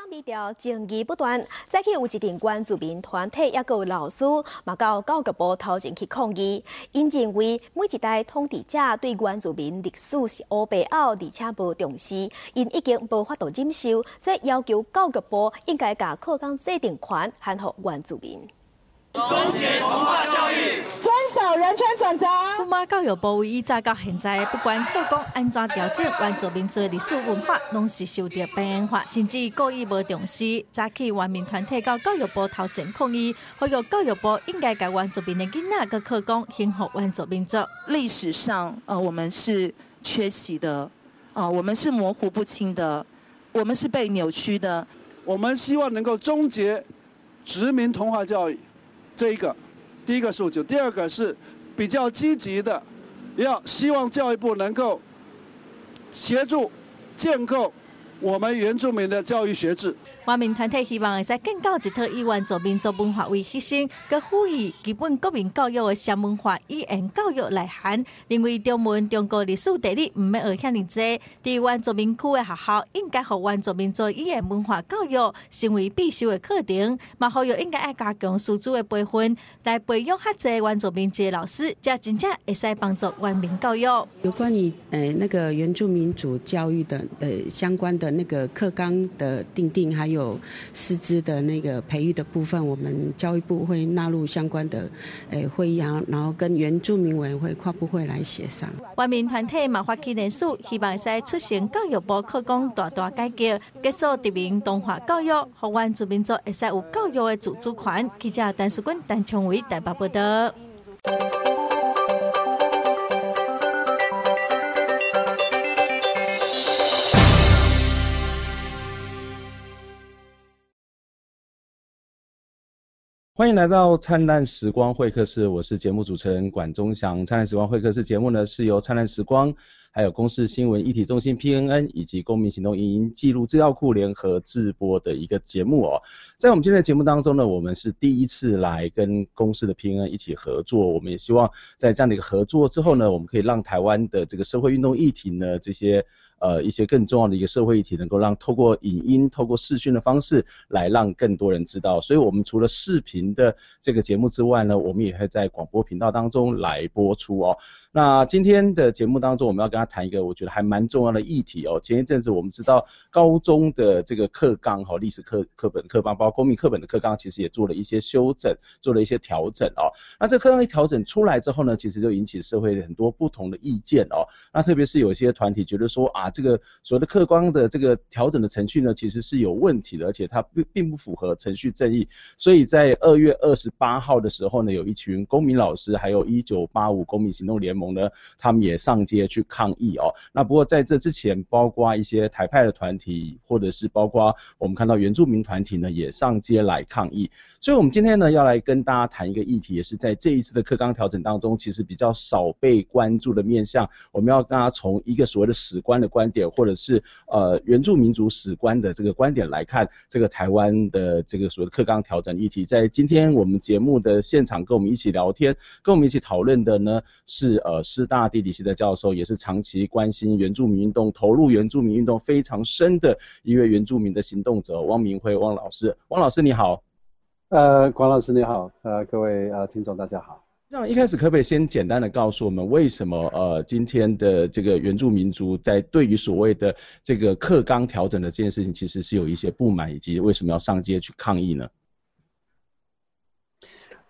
刚比调争议不断，再去有一定原住民团体，也有老师嘛，到教育部头前去抗议，因认为每一代统治者对原住民历史是乌白奥，而且无重视，因已经无法度忍受，即要求教育部应该甲课纲制定权，还给原住民。终结同化教育，遵守人权准则。布马教育部以早到现在，不管课纲安怎调整，原住民族历史文化拢是受到变化，甚至故意无重视。早起原民团体到教育部头前抗议，呼吁教育部应该甲原住民的囡仔个课纲幸福原住民族。历史上，呃，我们是缺席的，啊、呃，我们是模糊不清的，我们是被扭曲的。我们希望能够终结殖民同化教育。这一个，第一个诉求，第二个是比较积极的，要希望教育部能够协助建构我们原住民的教育学制。原民团体希望会使更高一套以原住民族文化为核心，佮赋予基本国民教育的双文化语言教育内涵。因为中文、中国历史、地理唔要学遐尔济，伫原住民区的学校应该学原住民族语言文化教育成为必修的课程。嘛，学育应该爱加强师资的培训，来培养较侪原住民籍老师，才真正会使帮助原民教育。有关于诶那个原住民族教育的呃相关的那个课纲的订定，还有有师资的那个培育的部分，我们教育部会纳入相关的诶会议啊，然后跟原住民委员会跨部会来协商。原民团体嘛发起连署，希望在出席教育部课纲大大改革，结束殖民同化教育，和原住民族会使有教育的自主权。记者陈淑君、陈琼伟台北报道。欢迎来到灿烂时光会客室，我是节目主持人管中祥。灿烂时光会客室节目呢，是由灿烂时光、还有公视新闻议题中心 PNN 以及公民行动影音记录资料库联合制播的一个节目哦。在我们今天的节目当中呢，我们是第一次来跟公司的 PNN 一起合作，我们也希望在这样的一个合作之后呢，我们可以让台湾的这个社会运动议题呢，这些。呃，一些更重要的一个社会议题，能够让透过影音、透过视讯的方式来让更多人知道。所以，我们除了视频的这个节目之外呢，我们也会在广播频道当中来播出哦。那今天的节目当中，我们要跟他谈一个我觉得还蛮重要的议题哦。前一阵子我们知道高中的这个课纲和历史课课本课纲，包括公民课本的课纲，其实也做了一些修整，做了一些调整哦。那这课纲一调整出来之后呢，其实就引起社会很多不同的意见哦。那特别是有些团体觉得说啊。这个所谓的课纲的这个调整的程序呢，其实是有问题的，而且它并并不符合程序正义。所以在二月二十八号的时候呢，有一群公民老师，还有一九八五公民行动联盟呢，他们也上街去抗议哦。那不过在这之前，包括一些台派的团体，或者是包括我们看到原住民团体呢，也上街来抗议。所以我们今天呢，要来跟大家谈一个议题，也是在这一次的课纲调整当中，其实比较少被关注的面向。我们要大家从一个所谓的史观的观点，或者是呃原住民族史观的这个观点来看这个台湾的这个所谓的课纲调整议题，在今天我们节目的现场跟我们一起聊天，跟我们一起讨论的呢是呃师大地理系的教授，也是长期关心原住民运动、投入原住民运动非常深的一位原住民的行动者汪明辉汪老师。汪老师你好。呃，管老师你好，呃各位呃听众大家好。那一开始可不可以先简单的告诉我们，为什么呃今天的这个原住民族在对于所谓的这个课纲调整的这件事情，其实是有一些不满，以及为什么要上街去抗议呢？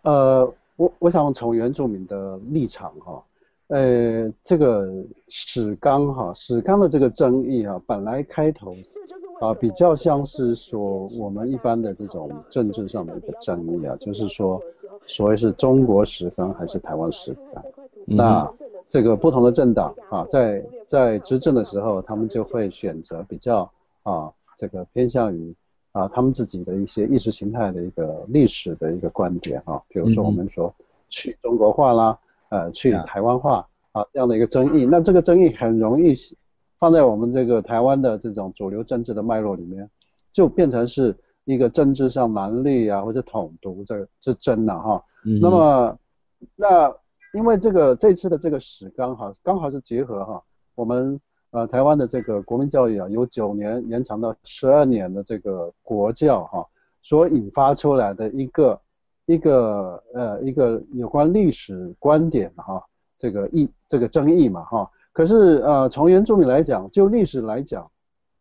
呃，我我想从原住民的立场哈，呃这个史纲哈史纲的这个争议哈，本来开头。啊，比较像是说我们一般的这种政治上的一个争议啊，就是说，所谓是中国史纲还是台湾史纲，嗯。那这个不同的政党啊，在在执政的时候，他们就会选择比较啊，这个偏向于啊他们自己的一些意识形态的一个历史的一个观点啊，比如说我们说去中国化啦，呃，去台湾化啊这样的一个争议，那这个争议很容易。放在我们这个台湾的这种主流政治的脉络里面，就变成是一个政治上蛮力啊，或者统独这之争了哈。那么，那因为这个这次的这个史纲哈，刚好是结合哈，我们呃台湾的这个国民教育啊，由九年延长到十二年的这个国教哈、啊，所引发出来的一个一个呃一个有关历史观点哈、啊，这个议这个争议嘛哈、啊。可是呃从原住民来讲，就历史来讲，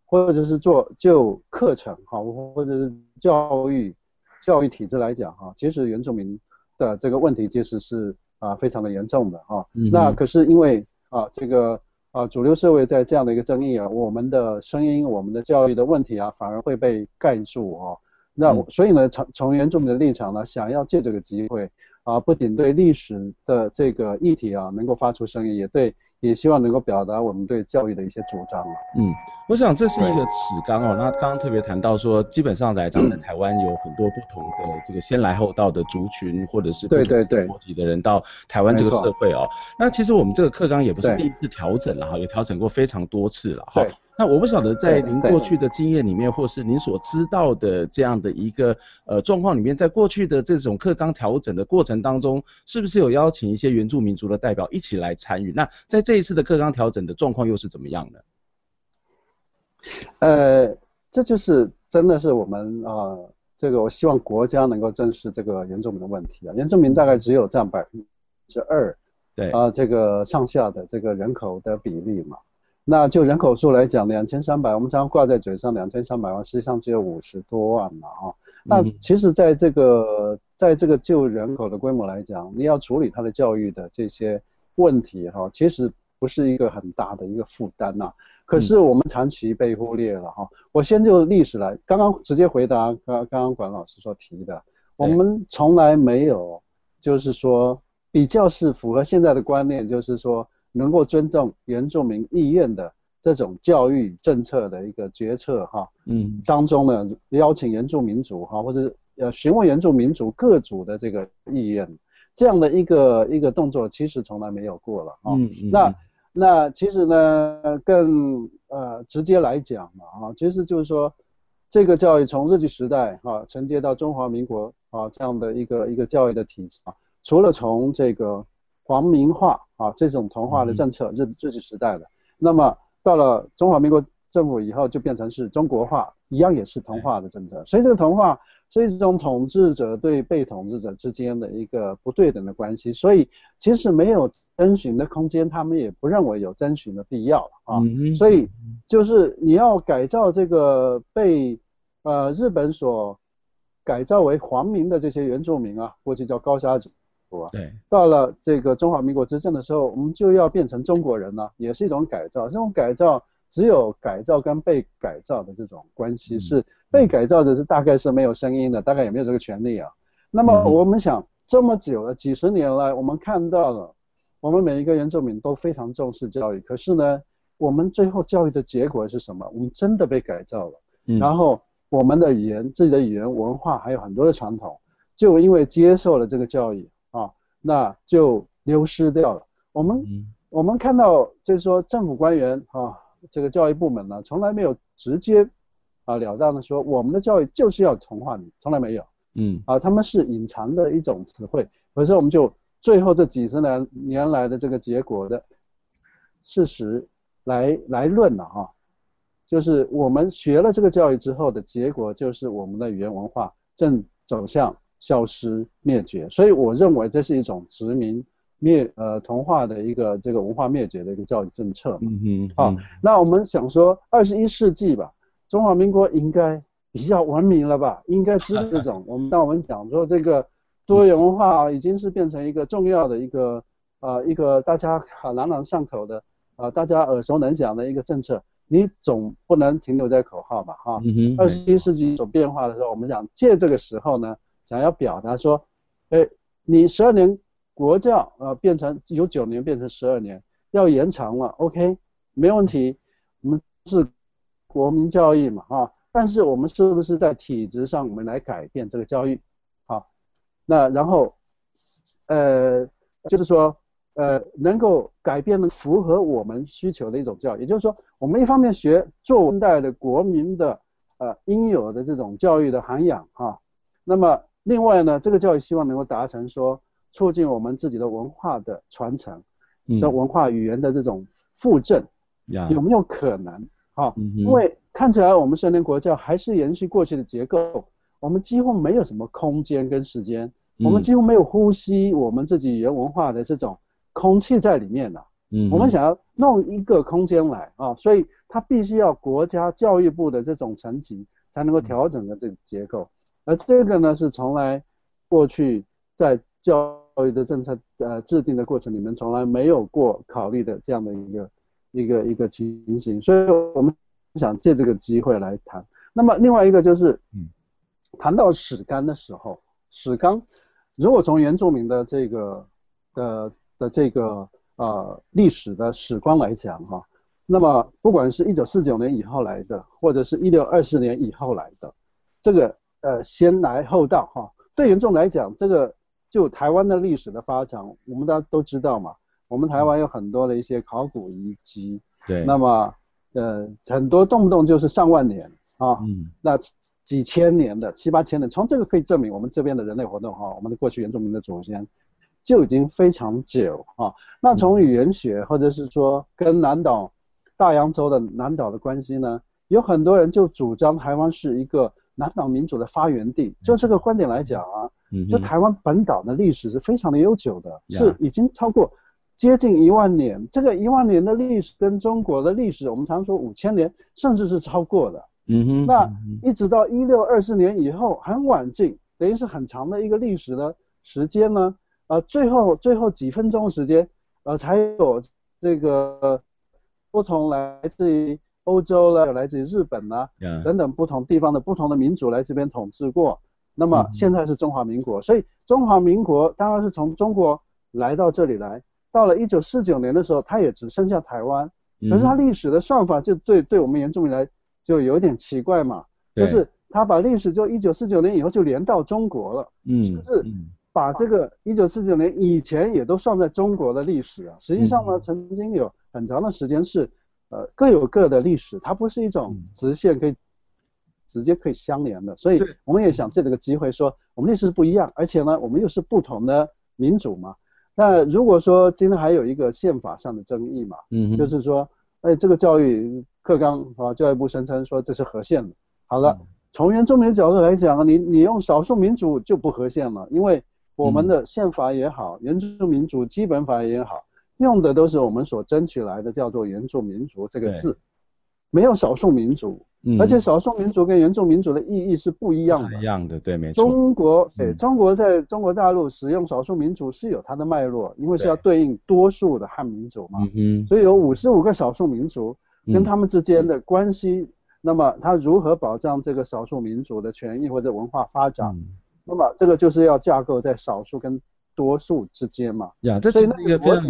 或者是做就课程哈、啊，或者是教育教育体制来讲哈、啊，其实原住民的这个问题其实是。啊，非常的严重的哈，嗯、那可是因为啊，这个啊，主流社会在这样的一个争议啊，我们的声音，我们的教育的问题啊，反而会被盖住啊。那、嗯、所以呢，从从原住民的立场呢，想要借这个机会啊，不仅对历史的这个议题啊，能够发出声音，也对。也希望能够表达我们对教育的一些主张嘛。嗯，我想这是一个尺纲哦。那刚刚特别谈到说，基本上来讲，在台湾有很多不同的这个先来后到的族群，或者是对对对国籍的人到台湾这个社会哦。那其实我们这个课纲也不是第一次调整了哈，也调整过非常多次了哈。那我不晓得在您过去的经验里面，或是您所知道的这样的一个呃状况里面，在过去的这种课纲调整的过程当中，是不是有邀请一些原住民族的代表一起来参与？那在这一次的课纲调整的状况又是怎么样呢？呃，这就是真的是我们啊、呃，这个我希望国家能够正视这个原住民的问题啊。原住民大概只有占百分之二，对啊、呃，这个上下的这个人口的比例嘛。那就人口数来讲，两千三百，我们常常挂在嘴上，两千三百万，实际上只有五十多万嘛，啊，那其实在这个，在这个就人口的规模来讲，你要处理他的教育的这些问题，哈，其实不是一个很大的一个负担呐。可是我们长期被忽略了，哈。我先就历史来，刚刚直接回答刚刚刚管老师所提的，我们从来没有，就是说比较是符合现在的观念，就是说。能够尊重原住民意愿的这种教育政策的一个决策哈，嗯，当中呢，邀请原住民族哈，或者呃询问原住民族各族的这个意愿，这样的一个一个动作，其实从来没有过了啊。嗯嗯。那那其实呢，更呃直接来讲嘛啊，其实就是说，这个教育从日据时代哈承接到中华民国啊这样的一个一个教育的体制啊，除了从这个。皇民化啊，这种同化的政策，日日据时代的，那么到了中华民国政府以后，就变成是中国化，一样也是同化的政策。所以这个同化是一种统治者对被统治者之间的一个不对等的关系，所以其实没有征询的空间，他们也不认为有征询的必要啊。所以就是你要改造这个被呃日本所改造为皇民的这些原住民啊，过去叫高砂族。对，到了这个中华民国执政的时候，我们就要变成中国人了，也是一种改造。这种改造只有改造跟被改造的这种关系，是被改造者是大概是没有声音的，大概也没有这个权利啊。那么我们想，这么久了，几十年来，我们看到了，我们每一个原住民都非常重视教育，可是呢，我们最后教育的结果是什么？我们真的被改造了，然后我们的语言、自己的语言文化还有很多的传统，就因为接受了这个教育。啊，那就流失掉了。我们、嗯、我们看到就是说，政府官员啊，这个教育部门呢，从来没有直接啊了当的说，我们的教育就是要同化你，从来没有。嗯，啊，他们是隐藏的一种词汇。可是我们就最后这几十年年来的这个结果的事实来来论了啊，就是我们学了这个教育之后的结果，就是我们的语言文化正走向。消失灭绝，所以我认为这是一种殖民灭呃同化的一个这个文化灭绝的一个教育政策。嗯嗯。好，那我们想说二十一世纪吧，中华民国应该比较文明了吧？应该知道这种。我们当我们讲说这个多元文化已经是变成一个重要的一个呃一个大家朗朗上口的啊、呃、大家耳熟能详的一个政策，你总不能停留在口号吧？哈。嗯二十一世纪有变化的时候，我们想借这个时候呢。想要表达说，哎，你十二年国教啊，变成由九年变成十二年，要延长了，OK，没问题。我们是国民教育嘛，啊，但是我们是不是在体制上我们来改变这个教育？好，那然后，呃，就是说，呃，能够改变的符合我们需求的一种教育，也就是说，我们一方面学做现代的国民的呃应有的这种教育的涵养啊，那么。另外呢，这个教育希望能够达成说，促进我们自己的文化的传承，说、嗯、文化语言的这种复振，，有没有可能？啊，因为看起来我们成员国教还是延续过去的结构，我们几乎没有什么空间跟时间，我们几乎没有呼吸我们自己语言文化的这种空气在里面了。嗯，我们想要弄一个空间来啊，所以它必须要国家教育部的这种层级才能够调整的这个结构，而这个呢是从来过去在教育的政策呃制定的过程里面从来没有过考虑的这样的一个一个一个情形，所以我们想借这个机会来谈。那么另外一个就是，嗯，谈到史纲的时候，史纲如果从原住民的这个的的这个。呃，历史的史观来讲哈，那么不管是一九四九年以后来的，或者是一六二四年以后来的，这个呃先来后到哈，对原住来讲，这个就台湾的历史的发展，我们大家都知道嘛，我们台湾有很多的一些考古遗迹，对，那么呃很多动不动就是上万年啊，嗯，那几千年的七八千年，从这个可以证明我们这边的人类活动哈，我们的过去原住民的祖先。就已经非常久啊。那从语言学，或者是说跟南岛、大洋洲的南岛的关系呢，有很多人就主张台湾是一个南岛民主的发源地。就这个观点来讲啊，就台湾本岛的历史是非常的悠久的，是已经超过接近一万年。这个一万年的历史跟中国的历史，我们常说五千年，甚至是超过的。嗯哼。那一直到一六二四年以后，很晚近，等于是很长的一个历史的时间呢。呃，最后最后几分钟的时间，呃，才有这个不同来自于欧洲了，来自于日本啦.等等不同地方的不同的民族来这边统治过。那么现在是中华民国，嗯，所以中华民国当然是从中国来到这里来。到了一九四九年的时候，它也只剩下台湾。可是它历史的算法就对对我们原住民来就有点奇怪嘛，就是他把历史就一九四九年以后就连到中国了，嗯，甚至。把这个一九四九年以前也都算在中国的历史啊，实际上呢，曾经有很长的时间是，呃，各有各的历史，它不是一种直线可以直接可以相连的，所以我们也想借这个机会说，我们历史是不一样，而且呢，我们又是不同的民主嘛。那如果说今天还有一个宪法上的争议嘛，嗯，就是说，哎，这个教育课纲啊，教育部声称说这是合宪的，好了，从原住民的角度来讲，你你用少数民族就不合宪了，因为。我们的宪法也好，原住民族基本法也好，用的都是我们所争取来的，叫做原住民族这个字，没有少数民族，而且少数民族跟原住民族的意义是不一样的。一样的，对，没错。中国，对，中国在中国大陆使用少数民族是有它的脉络，因为是要对应多数的汉民族嘛，嗯，所以有五十五个少数民族跟他们之间的关系，那么它如何保障这个少数民族的权益或者文化发展？那么这个就是要架构在少数跟多数之间嘛。呀，这是一个非常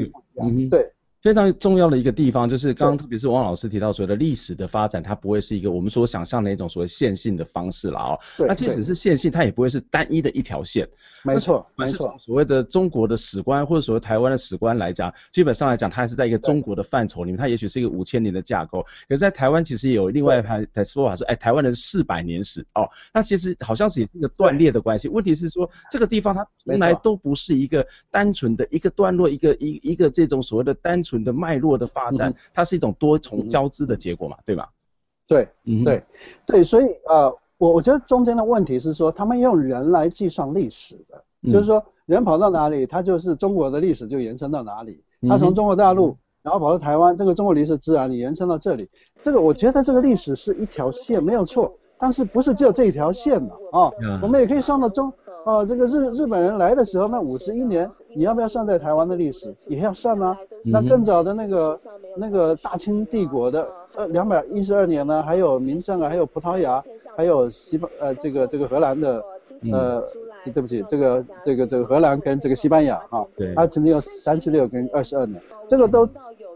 嗯对。非常重要的一个地方，就是刚刚特别是王老师提到所谓的历史的发展，它不会是一个我们所想象的一种所谓线性的方式了哦。那即使是线性，它也不会是单一的一条线。没错，没错。所谓的中国的史观或者所谓台湾的史观来讲，基本上来讲，它还是在一个中国的范畴里面，它也许是一个五千年的架构。可是，在台湾其实也有另外一派的说法说，哎，台湾的四百年史哦，那其实好像是一个断裂的关系。问题是说，这个地方它从来都不是一个单纯的一个段落，一个一一个这种所谓的单纯。纯的脉络的发展，它是一种多重交织的结果嘛，嗯、对吧？对，嗯，对，对，所以呃，我我觉得中间的问题是说，他们用人来计算历史的，嗯、就是说人跑到哪里，他就是中国的历史就延伸到哪里。他从中国大陆，然后跑到台湾，这个中国历史自然你延伸到这里。这个我觉得这个历史是一条线没有错，但是不是只有这一条线的啊、嗯？我们也可以算到中。哦，这个日日本人来的时候，那五十一年，你要不要算在台湾的历史？也要算啊。那更早的那个那个大清帝国的呃两百一十二年呢，还有明郑啊，还有葡萄牙，还有西班呃这个这个荷兰的呃，对不起，这个这个这个荷兰跟这个西班牙啊，对，它曾经有三十六跟二十二年，这个都。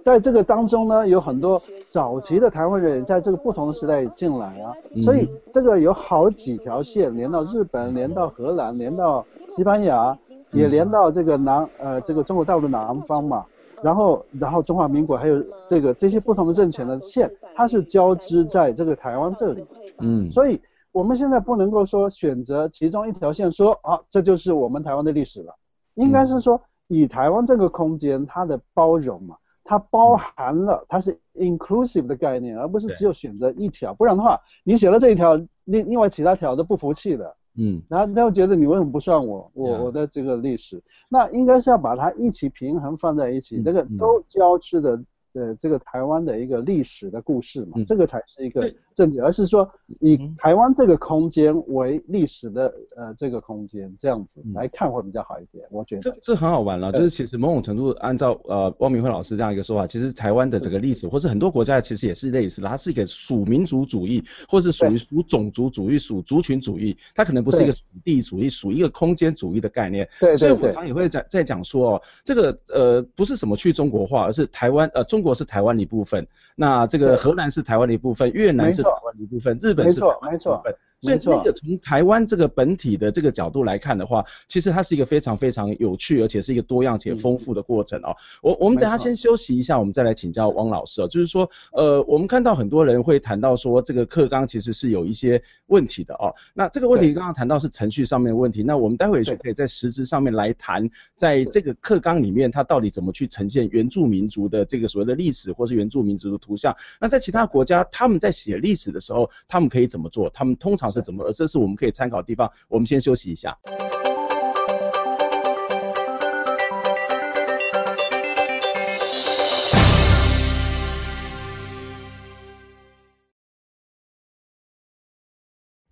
在这个当中呢，有很多早期的台湾人在这个不同的时代进来啊，所以这个有好几条线连到日本，连到荷兰，连到西班牙，也连到这个南呃这个中国大陆的南方嘛，然后然后中华民国还有这个这些不同的政权的线，它是交织在这个台湾这里，嗯，所以我们现在不能够说选择其中一条线说啊，这就是我们台湾的历史了，应该是说以台湾这个空间它的包容嘛。它包含了，它是 inclusive 的概念，而不是只有选择一条。不然的话，你写了这一条，另另外其他条都不服气的。嗯，然后他会觉得你为什么不算我，我我的这个历史？那应该是要把它一起平衡放在一起，这个都交织的。呃，这个台湾的一个历史的故事嘛，嗯、这个才是一个正点，而是说以台湾这个空间为历史的呃这个空间这样子来看会比较好一点，我觉得。这这很好玩了，就是其实某种程度按照呃汪明辉老师这样一个说法，其实台湾的整个历史或是很多国家其实也是类似的，它是一个属民族主义，或是属于属种族主义、属族群主义，它可能不是一个属地主义、属一个空间主义的概念。对，对，对，所以我常也会在在讲说哦，这个呃不是什么去中国化，而是台湾呃中。中国是台湾的一部分，那这个荷兰是台湾的一部分，越南是错一部分，日本是台湾的一部分。所以那个从台湾这个本体的这个角度来看的话，其实它是一个非常非常有趣，而且是一个多样且丰富的过程哦。我我们等下先休息一下，我们再来请教汪老师哦。就是说，呃，我们看到很多人会谈到说，这个课纲其实是有一些问题的哦。那这个问题刚刚谈到是程序上面的问题，那我们待会就可以在实质上面来谈，在这个课纲里面，它到底怎么去呈现原住民族的这个所谓的历史，或是原住民族的图像。那在其他国家，他们在写历史的时候，他们可以怎么做？他们通常是怎么？这是我们可以参考的地方。我们先休息一下。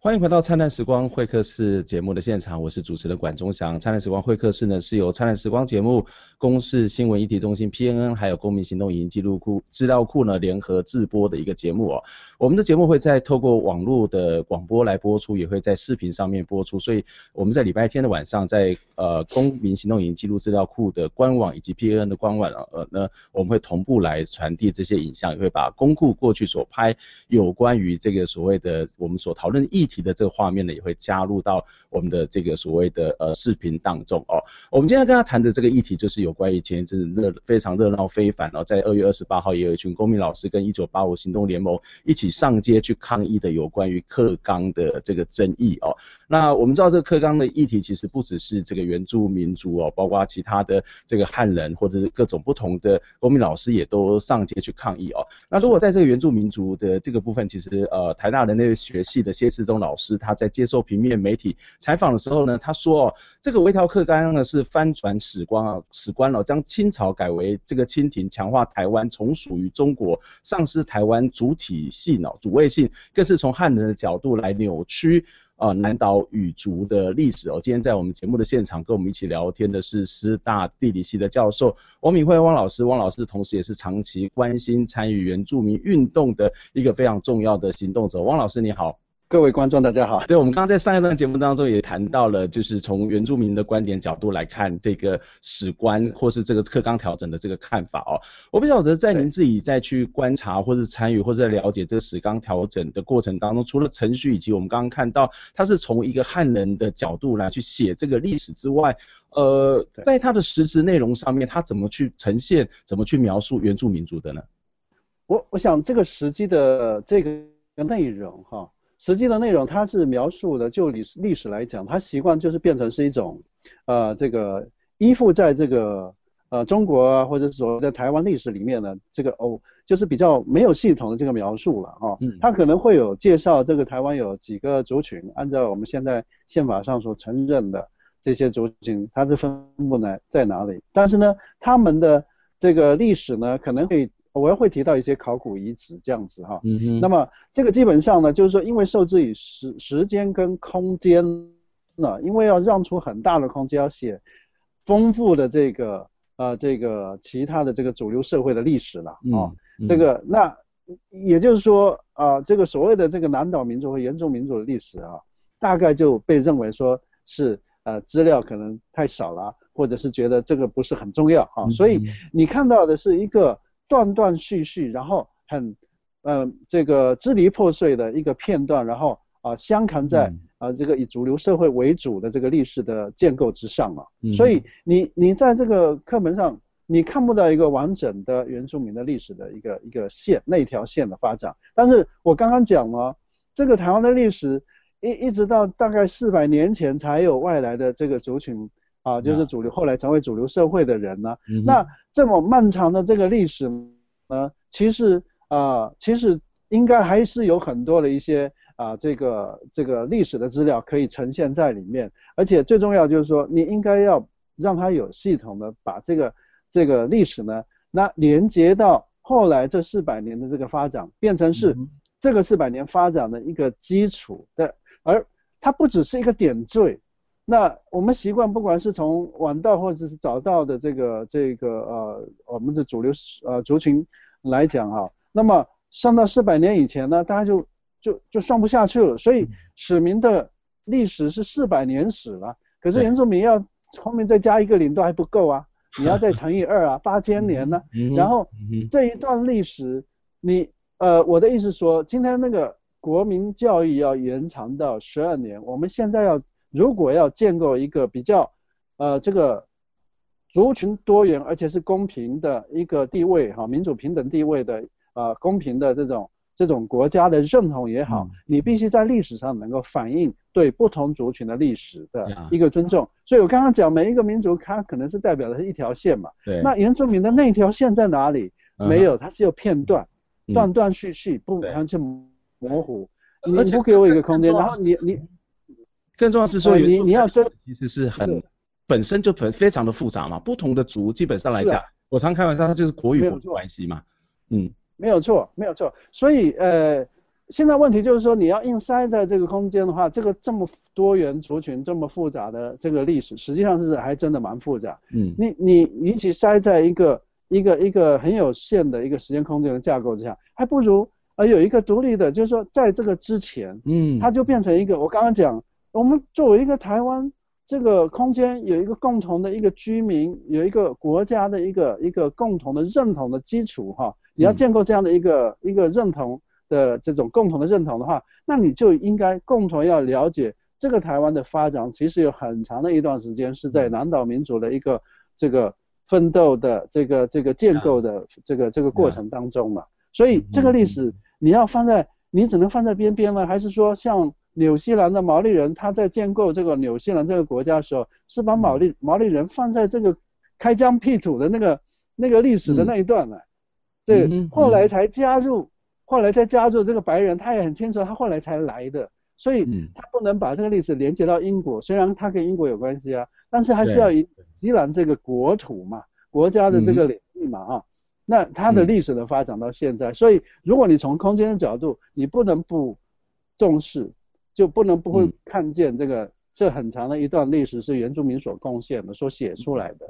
欢迎回到灿烂时光会客室节目的现场，我是主持人管中祥。灿烂时光会客室呢，是由灿烂时光节目、公视新闻议题中心 PNN 还有公民行动影音记录库资料库呢联合制播的一个节目哦。我们的节目会在透过网络的广播来播出，也会在视频上面播出。所以我们在礼拜天的晚上在，呃公民行动影音记录资料库的官网以及 PNN 的官网呃呢，我们会同步来传递这些影像，也会把公库过去所拍有关于这个所谓的我们所讨论的议题的这个画面呢，也会加入到我们的这个所谓的呃视频当中哦。我们今天跟他谈的这个议题，就是有关于前一阵热非常热闹非凡哦，在二月二十八号也有一群公民老师跟一九八五行动联盟一起上街去抗议的有关于课纲的这个争议哦。那我们知道这个课纲的议题其实不只是这个原住民族哦，包括其他的这个汉人或者是各种不同的公民老师也都上街去抗议哦。那如果在这个原住民族的这个部分，其实呃台大人类学系的谢世忠老师。他在接受平面媒体采访的时候呢，他说哦，这个微调课纲呢是翻转史观啊，史观了，将清朝改为这个清廷，强化台湾从属于中国，丧失台湾主体性哦，主卫性，更是从汉人的角度来扭曲啊南岛语族的历史哦。今天在我们节目的现场跟我们一起聊天的是师大地理系的教授汪明慧汪老师，汪老师同时也是长期关心参与原住民运动的一个非常重要的行动者。汪老师你好。各位观众，大家好。对，我们刚刚在上一段节目当中也谈到了，就是从原住民的观点角度来看这个史观，或是这个课纲调整的这个看法哦。我不晓得在您自己再去观察，或是参与，或者在了解这个史纲调整的过程当中，除了程序以及我们刚刚看到他是从一个汉人的角度来去写这个历史之外，呃，在他的实质内容上面，他怎么去呈现，怎么去描述原住民族的呢？我我想这个实际的这个内容哈。实际的内容，它是描述的，就历史历史来讲，它习惯就是变成是一种，呃，这个依附在这个呃中国啊，或者所谓的台湾历史里面的，这个哦，就是比较没有系统的这个描述了哈。嗯。它可能会有介绍这个台湾有几个族群，按照我们现在宪法上所承认的这些族群，它的分布呢在哪里？但是呢，他们的这个历史呢，可能会。我要会提到一些考古遗址这样子哈，嗯哼，那么这个基本上呢，就是说因为受制于时时间跟空间，那因为要让出很大的空间，要写丰富的这个呃这个其他的这个主流社会的历史了啊，嗯嗯、这个那也就是说啊、呃，这个所谓的这个南岛民族和原住民族的历史啊，大概就被认为说是呃资料可能太少了，或者是觉得这个不是很重要啊，所以你看到的是一个。断断续续，然后很，嗯、呃，这个支离破碎的一个片段，然后啊、呃，相扛在啊、呃、这个以主流社会为主的这个历史的建构之上嘛。嗯、所以你你在这个课本上，你看不到一个完整的原住民的历史的一个一个线，那一条线的发展。但是我刚刚讲了，这个台湾的历史一一直到大概四百年前才有外来的这个族群啊，就是主流后来成为主流社会的人呢。嗯、那这么漫长的这个历史呢，其实啊，其实应该还是有很多的一些啊，这个这个历史的资料可以呈现在里面。而且最重要就是说，你应该要让它有系统的把这个这个历史呢，那连接到后来这四百年的这个发展，变成是这个四百年发展的一个基础的，而它不只是一个点缀。那我们习惯，不管是从晚到或者是早到的这个这个呃我们的主流呃族群来讲哈，那么上到四百年以前呢，大家就就就算不下去了。所以史明的历史是四百年史了，可是原住民要后面再加一个零都还不够啊，你要再乘以二啊，八千年呢。然后这一段历史，你呃我的意思说，今天那个国民教育要延长到十二年，我们现在要。如果要建构一个比较，呃，这个族群多元而且是公平的一个地位哈，民主平等地位的呃公平的这种这种国家的认同也好，嗯、你必须在历史上能够反映对不同族群的历史的一个尊重。嗯、所以我刚刚讲每一个民族它可能是代表的是一条线嘛，对。那原住民的那条线在哪里？嗯、没有，它只有片段，嗯、断断续续，不完全模糊。你不给我一个空间，然后你你。更重要是说，你你要真其实是很本身就很非常的复杂嘛，不同的族基本上来讲，我常开玩笑，它就是国与国的关系嘛。嗯，没有错，没有错。所以呃，现在问题就是说，你要硬塞在这个空间的话，这个这么多元族群这么复杂的这个历史，实际上是还真的蛮复杂。嗯，你你与其塞在一个一个一个很有限的一个时间空间的架构之下，还不如呃有一个独立的，就是说在这个之前，嗯，它就变成一个我刚刚讲。我们作为一个台湾这个空间，有一个共同的一个居民，有一个国家的一个一个共同的认同的基础哈。你要建构这样的一个、嗯、一个认同的这种共同的认同的话，那你就应该共同要了解这个台湾的发展，其实有很长的一段时间是在南岛民主的一个这个奋斗的这个这个建构的这个这个过程当中嘛。所以这个历史你要放在你只能放在边边吗？还是说像？纽西兰的毛利人，他在建构这个纽西兰这个国家的时候，是把毛利毛利人放在这个开疆辟土的那个那个历史的那一段了，这后来才加入，后来再加入这个白人，他也很清楚，他后来才来的，所以他不能把这个历史连接到英国，虽然他跟英国有关系啊，但是还需要以纽西兰这个国土嘛，国家的这个领域嘛啊，那它的历史的发展到现在，所以如果你从空间的角度，你不能不重视。就不能不会看见这个，嗯、这很长的一段历史是原住民所贡献的，所写出来的。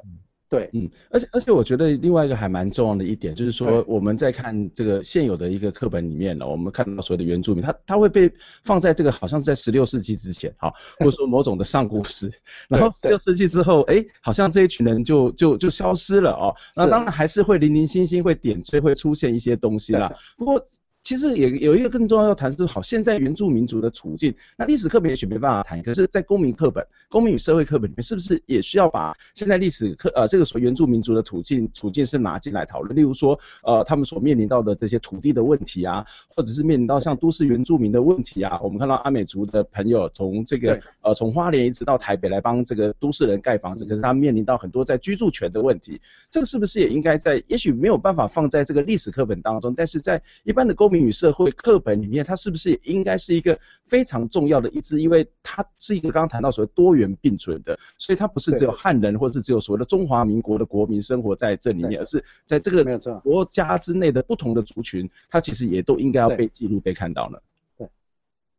对，嗯，而且而且我觉得另外一个还蛮重要的一点，就是说我们在看这个现有的一个课本里面呢，我们看到所谓的原住民，他他会被放在这个好像是在十六世纪之前，哈，或者说某种的上古史，然后十六世纪之后，哎，好像这一群人就就就消失了哦。那当然还是会零零星星会点缀，会出现一些东西啦。不过。其实也有一个更重要要谈，就是好，现在原住民族的处境，那历史课本也许没办法谈，可是，在公民课本、公民与社会课本里面，是不是也需要把现在历史课呃这个所谓原住民族的处境处境是拿进来讨论？例如说，呃，他们所面临到的这些土地的问题啊，或者是面临到像都市原住民的问题啊，我们看到阿美族的朋友从这个呃从花莲一直到台北来帮这个都市人盖房子，可是他们面临到很多在居住权的问题，这个是不是也应该在也许没有办法放在这个历史课本当中，但是在一般的公民与社会课本里面，它是不是也应该是一个非常重要的一支？因为它是一个刚刚谈到所谓多元并存的，所以它不是只有汉人，或是只有所谓的中华民国的国民生活在这里面，而是在这个国家之内的不同的族群，它其实也都应该要被记录、被看到了。对，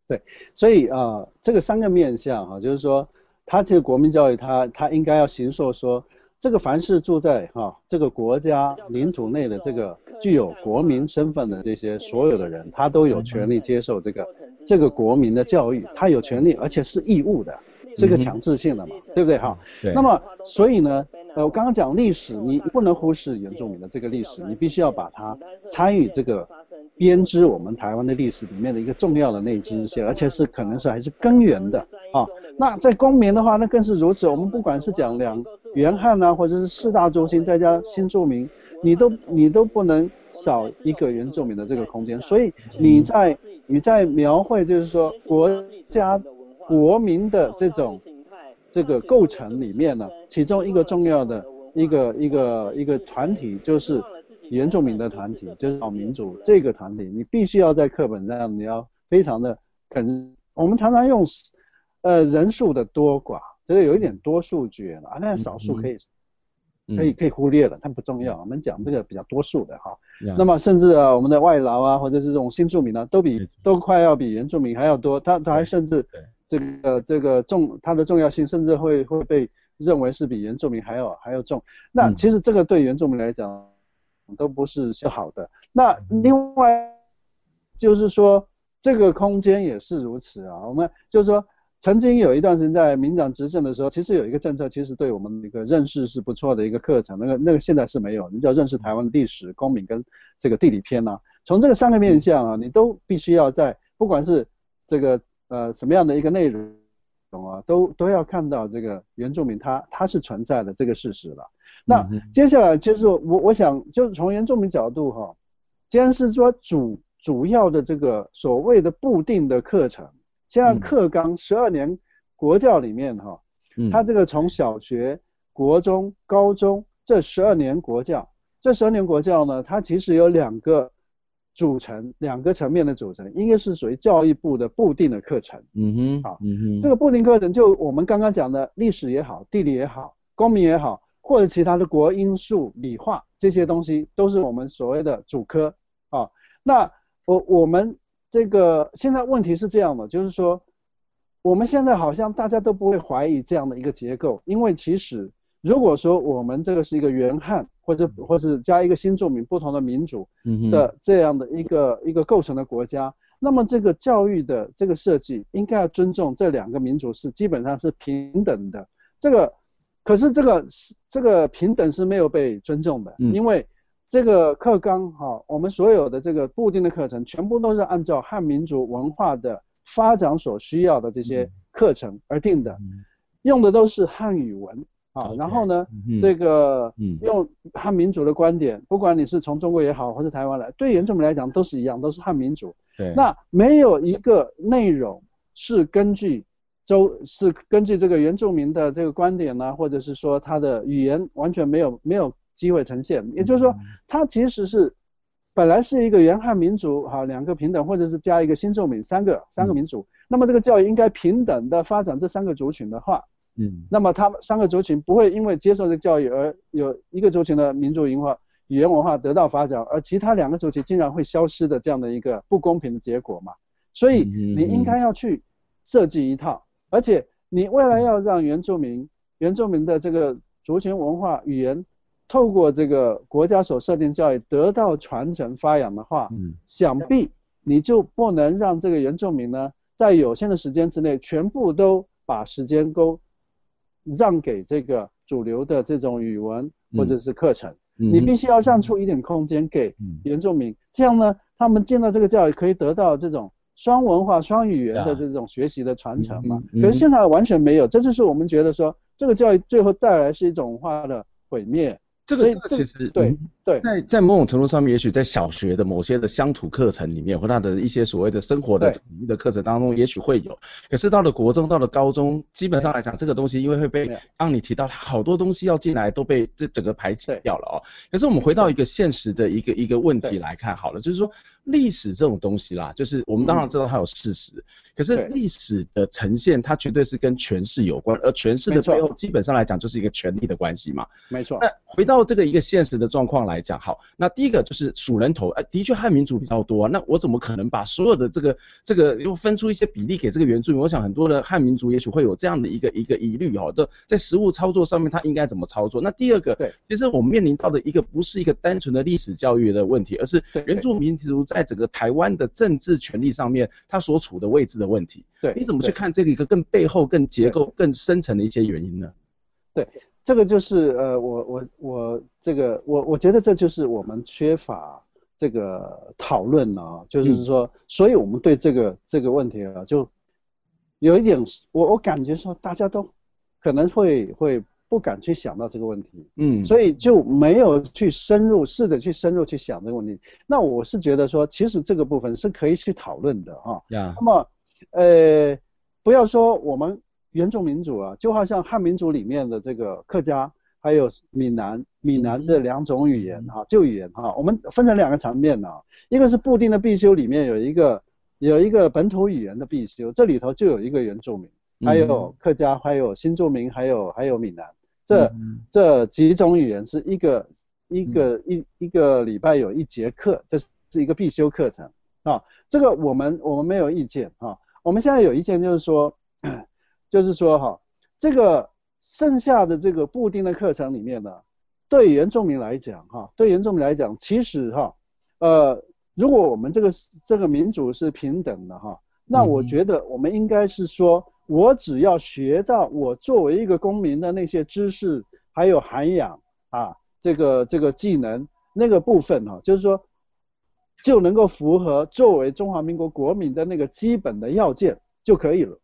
对，所以啊、呃，这个三个面向哈，就是说，它这个国民教育它，它它应该要行塑说。这个凡是住在哈、这个国家领土内的这个具有国民身份的这些所有的人，他都有权利接受这个这个国民的教育，他有权利，而且是义务的，这个强制性的嘛，对不对哈？对。那么所以呢，呃，我刚刚讲历史，你不能忽视原住民的这个历史，你必须要把它参与这个编织我们台湾的历史里面的一个重要的那一支线，而且是可能是还是根源的啊。那在公民的话，那更是如此。我们不管是讲两元汉啊，或者是四大中心再加新住民，你都你都不能少一个原住民的这个空间。所以你在你在描绘，就是说国家国民的这种这个构成里面呢，其中一个重要的一个一个一个团体就是原住民的团体，就是老民族这个团体，你必须要在课本上你要非常的肯。我们常常用呃人数的多寡，这个有一点多数决了啊，那少数可以。可以可以忽略了，它不重要。我们讲这个比较多数的哈。那么甚至啊，我们的外劳啊，或者是这种新住民呢、啊，都比都快要比原住民还要多。他他还甚至这个这个重它的重要性，甚至会会被认为是比原住民还要还要重。那其实这个对原住民来讲都不是是好的。那另外就是说，这个空间也是如此啊。我们就是说。曾经有一段时间在民党执政的时候，其实有一个政策，其实对我们一个认识是不错的一个课程。那个那个现在是没有，你就要认识台湾的历史、公民跟这个地理篇啊。从这个三个面向啊，你都必须要在不管是这个呃什么样的一个内容啊，都都要看到这个原住民他他是存在的这个事实了。那接下来其实我我想就是从原住民角度哈，既然是说主主要的这个所谓的固定的课程。像课纲十二年国教里面哈，它这个从小学、国中、高中这十二年国教，这十二年国教呢，它其实有两个组成，两个层面的组成，一个是属于教育部的固定的课程，嗯哼，好，嗯哼，这个固定课程就我们刚刚讲的历史也好，地理也好，公民也好，或者其他的国英数理化这些东西，都是我们所谓的主科啊。那我我们。这个现在问题是这样的，就是说，我们现在好像大家都不会怀疑这样的一个结构，因为其实如果说我们这个是一个原汉或者或是加一个新住民不同的民族的这样的一个一个构成的国家，那么这个教育的这个设计应该要尊重这两个民族是基本上是平等的。这个可是这个这个平等是没有被尊重的，因为。这个课纲哈，我们所有的这个固定的课程，全部都是按照汉民族文化的发展所需要的这些课程而定的，用的都是汉语文啊。然后呢，这个用汉民族的观点，不管你是从中国也好，或是台湾来，对原住民来讲都是一样，都是汉民族。对。那没有一个内容是根据周是根据这个原住民的这个观点呢，或者是说他的语言完全没有没有。机会呈现，也就是说，它其实是本来是一个原汉民族，哈，两个平等，或者是加一个新住民，三个三个民族。那么这个教育应该平等的发展这三个族群的话，嗯，那么他们三个族群不会因为接受这个教育而有一个族群的民族文化、语言文化得到发展，而其他两个族群竟然会消失的这样的一个不公平的结果嘛。所以你应该要去设计一套，而且你未来要让原住民、原住民的这个族群文化、语言。透过这个国家所设定教育得到传承发扬的话，嗯，想必你就不能让这个原住民呢，在有限的时间之内，全部都把时间都让给这个主流的这种语文或者是课程，嗯，你必须要让出一点空间给原住民，这样呢，他们进到这个教育可以得到这种双文化、双语言的这种学习的传承嘛。可是现在完全没有，这就是我们觉得说，这个教育最后带来是一种文化的毁灭。这个这个其实对对，在在某种程度上面，也许在小学的某些的乡土课程里面，或他的一些所谓的生活的领域的课程当中，也许会有。可是到了国中，到了高中，基本上来讲，这个东西因为会被让你提到好多东西要进来，都被这整个排斥掉了哦。可是我们回到一个现实的一个一个问题来看好了，就是说历史这种东西啦，就是我们当然知道它有事实，可是历史的呈现它绝对是跟权势有关，而权势的背后基本上来讲就是一个权力的关系嘛。没错。那回到这个一个现实的状况来讲，好，那第一个就是数人头，哎，的确汉民族比较多，那我怎么可能把所有的这个这个又分出一些比例给这个原住民？我想很多的汉民族也许会有这样的一个一个疑虑哈，的在实务操作上面，他应该怎么操作？那第二个，对，其实我们面临到的一个不是一个单纯的历史教育的问题，而是原住民族在整个台湾的政治权利上面，他所处的位置的问题。对，你怎么去看这个一个更背后、更结构、更深层的一些原因呢？对。这个就是呃，我我我这个我我觉得这就是我们缺乏这个讨论啊，就是说，所以我们对这个这个问题啊，就有一点，我我感觉说大家都可能会会不敢去想到这个问题，嗯，所以就没有去深入试着去深入去想这个问题。那我是觉得说，其实这个部分是可以去讨论的啊，那么呃，不要说我们。原住民族啊，就好像汉民族里面的这个客家，还有闽南、闽南这两种语言哈，旧语言哈，我们分成两个层面呢，一个是固定的必修里面有一个有一个本土语言的必修，这里头就有一个原住民，还有客家，还有新住民，还有还有闽南，这这几种语言是一个一个一一个礼拜有一节课，这是一个必修课程啊，这个我们我们没有意见啊，我们现在有意见就是说，就是说哈，这个。剩下的这个布丁的课程里面呢，对原住民来讲，哈，对原住民来讲，其实哈，呃，如果我们这个这个民主是平等的哈，那我觉得我们应该是说，我只要学到我作为一个公民的那些知识，还有涵养啊，这个这个技能那个部分哈，就是说就能够符合作为中华民国国民的那个基本的要件就可以了。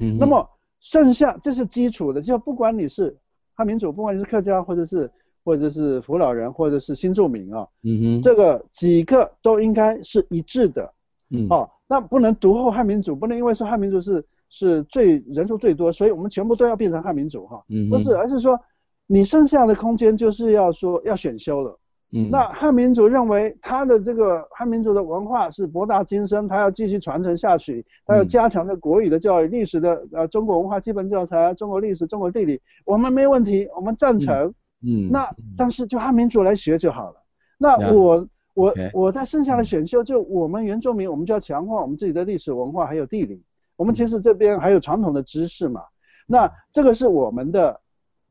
嗯，那么。剩下这是基础的，就不管你是汉民族，不管你是客家，或者是或者是福佬人，或者是新住民啊，嗯哼，这个几个都应该是一致的，嗯，哦，那不能独后汉民族，不能因为说汉民族是是最人数最多，所以我们全部都要变成汉民族哈，嗯，不是，而是说你剩下的空间就是要说要选修了。嗯，那汉民族认为他的这个汉民族的文化是博大精深，他要继续传承下去，他要加强这国语的教育、历史的呃中国文化基本教材、中国历史、中国地理，我们没问题，我们赞成。嗯，那但是就汉民族来学就好了。那我我我在剩下的选修，就我们原住民，我们就要强化我们自己的历史文化还有地理。我们其实这边还有传统的知识嘛。那这个是我们的，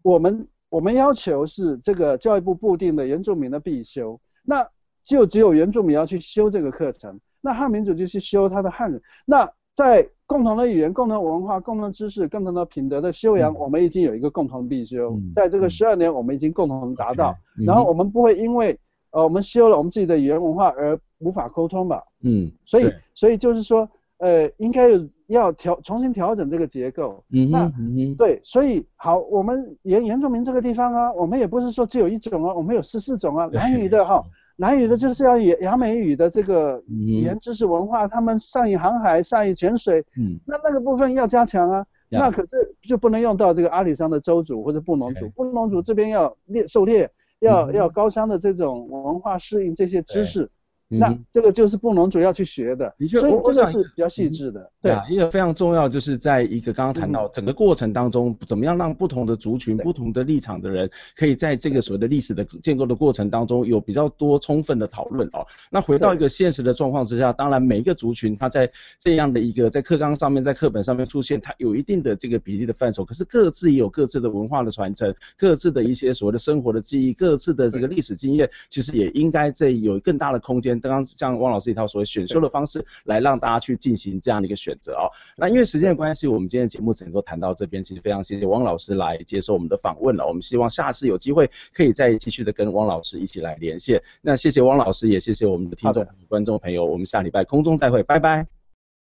我们。我们要求是这个教育部布定的原住民的必修，那就只有原住民要去修这个课程，那汉民族就去修他的汉人。那在共同的语言、共同文化、共同知识、共同的品德的修养，嗯、我们已经有一个共同必修，嗯、在这个十二年我们已经共同达到。嗯、然后我们不会因为呃我们修了我们自己的语言文化而无法沟通吧？嗯，所以所以就是说。呃，应该有要调重新调整这个结构。嗯哼那嗯对，所以好，我们原原住民这个地方啊，我们也不是说只有一种啊，我们有十四种啊。南语的哈，南语的就是要雅美语的这个语言知识文化，嗯、他们善于航海，善于潜水。嗯。那那个部分要加强啊。嗯、那可是就不能用到这个阿里山的州族或者布农族，布农族这边要猎狩猎，要、嗯、要高山的这种文化适应这些知识。那这个就是布农族要去学的，的确，所以这个是比较细致的。嗯、对啊，一个非常重要，就是在一个刚刚谈到整个过程当中，怎么样让不同的族群、不同的立场的人，可以在这个所谓的历史的建构的过程当中，有比较多充分的讨论哦。那回到一个现实的状况之下，当然每一个族群，它在这样的一个在课纲上面、在课本上面出现，它有一定的这个比例的范畴，可是各自也有各自的文化的传承，各自的一些所谓的生活的记忆，各自的这个历史经验，其实也应该在有更大的空间。刚刚像汪老师一套所谓选修的方式，来让大家去进行这样的一个选择哦。那因为时间的关系，我们今天的节目只能够谈到这边。其实非常谢谢汪老师来接受我们的访问了。我们希望下次有机会可以再继续的跟汪老师一起来连线。那谢谢汪老师，也谢谢我们的听众观众朋友。我们下礼拜空中再会，拜拜。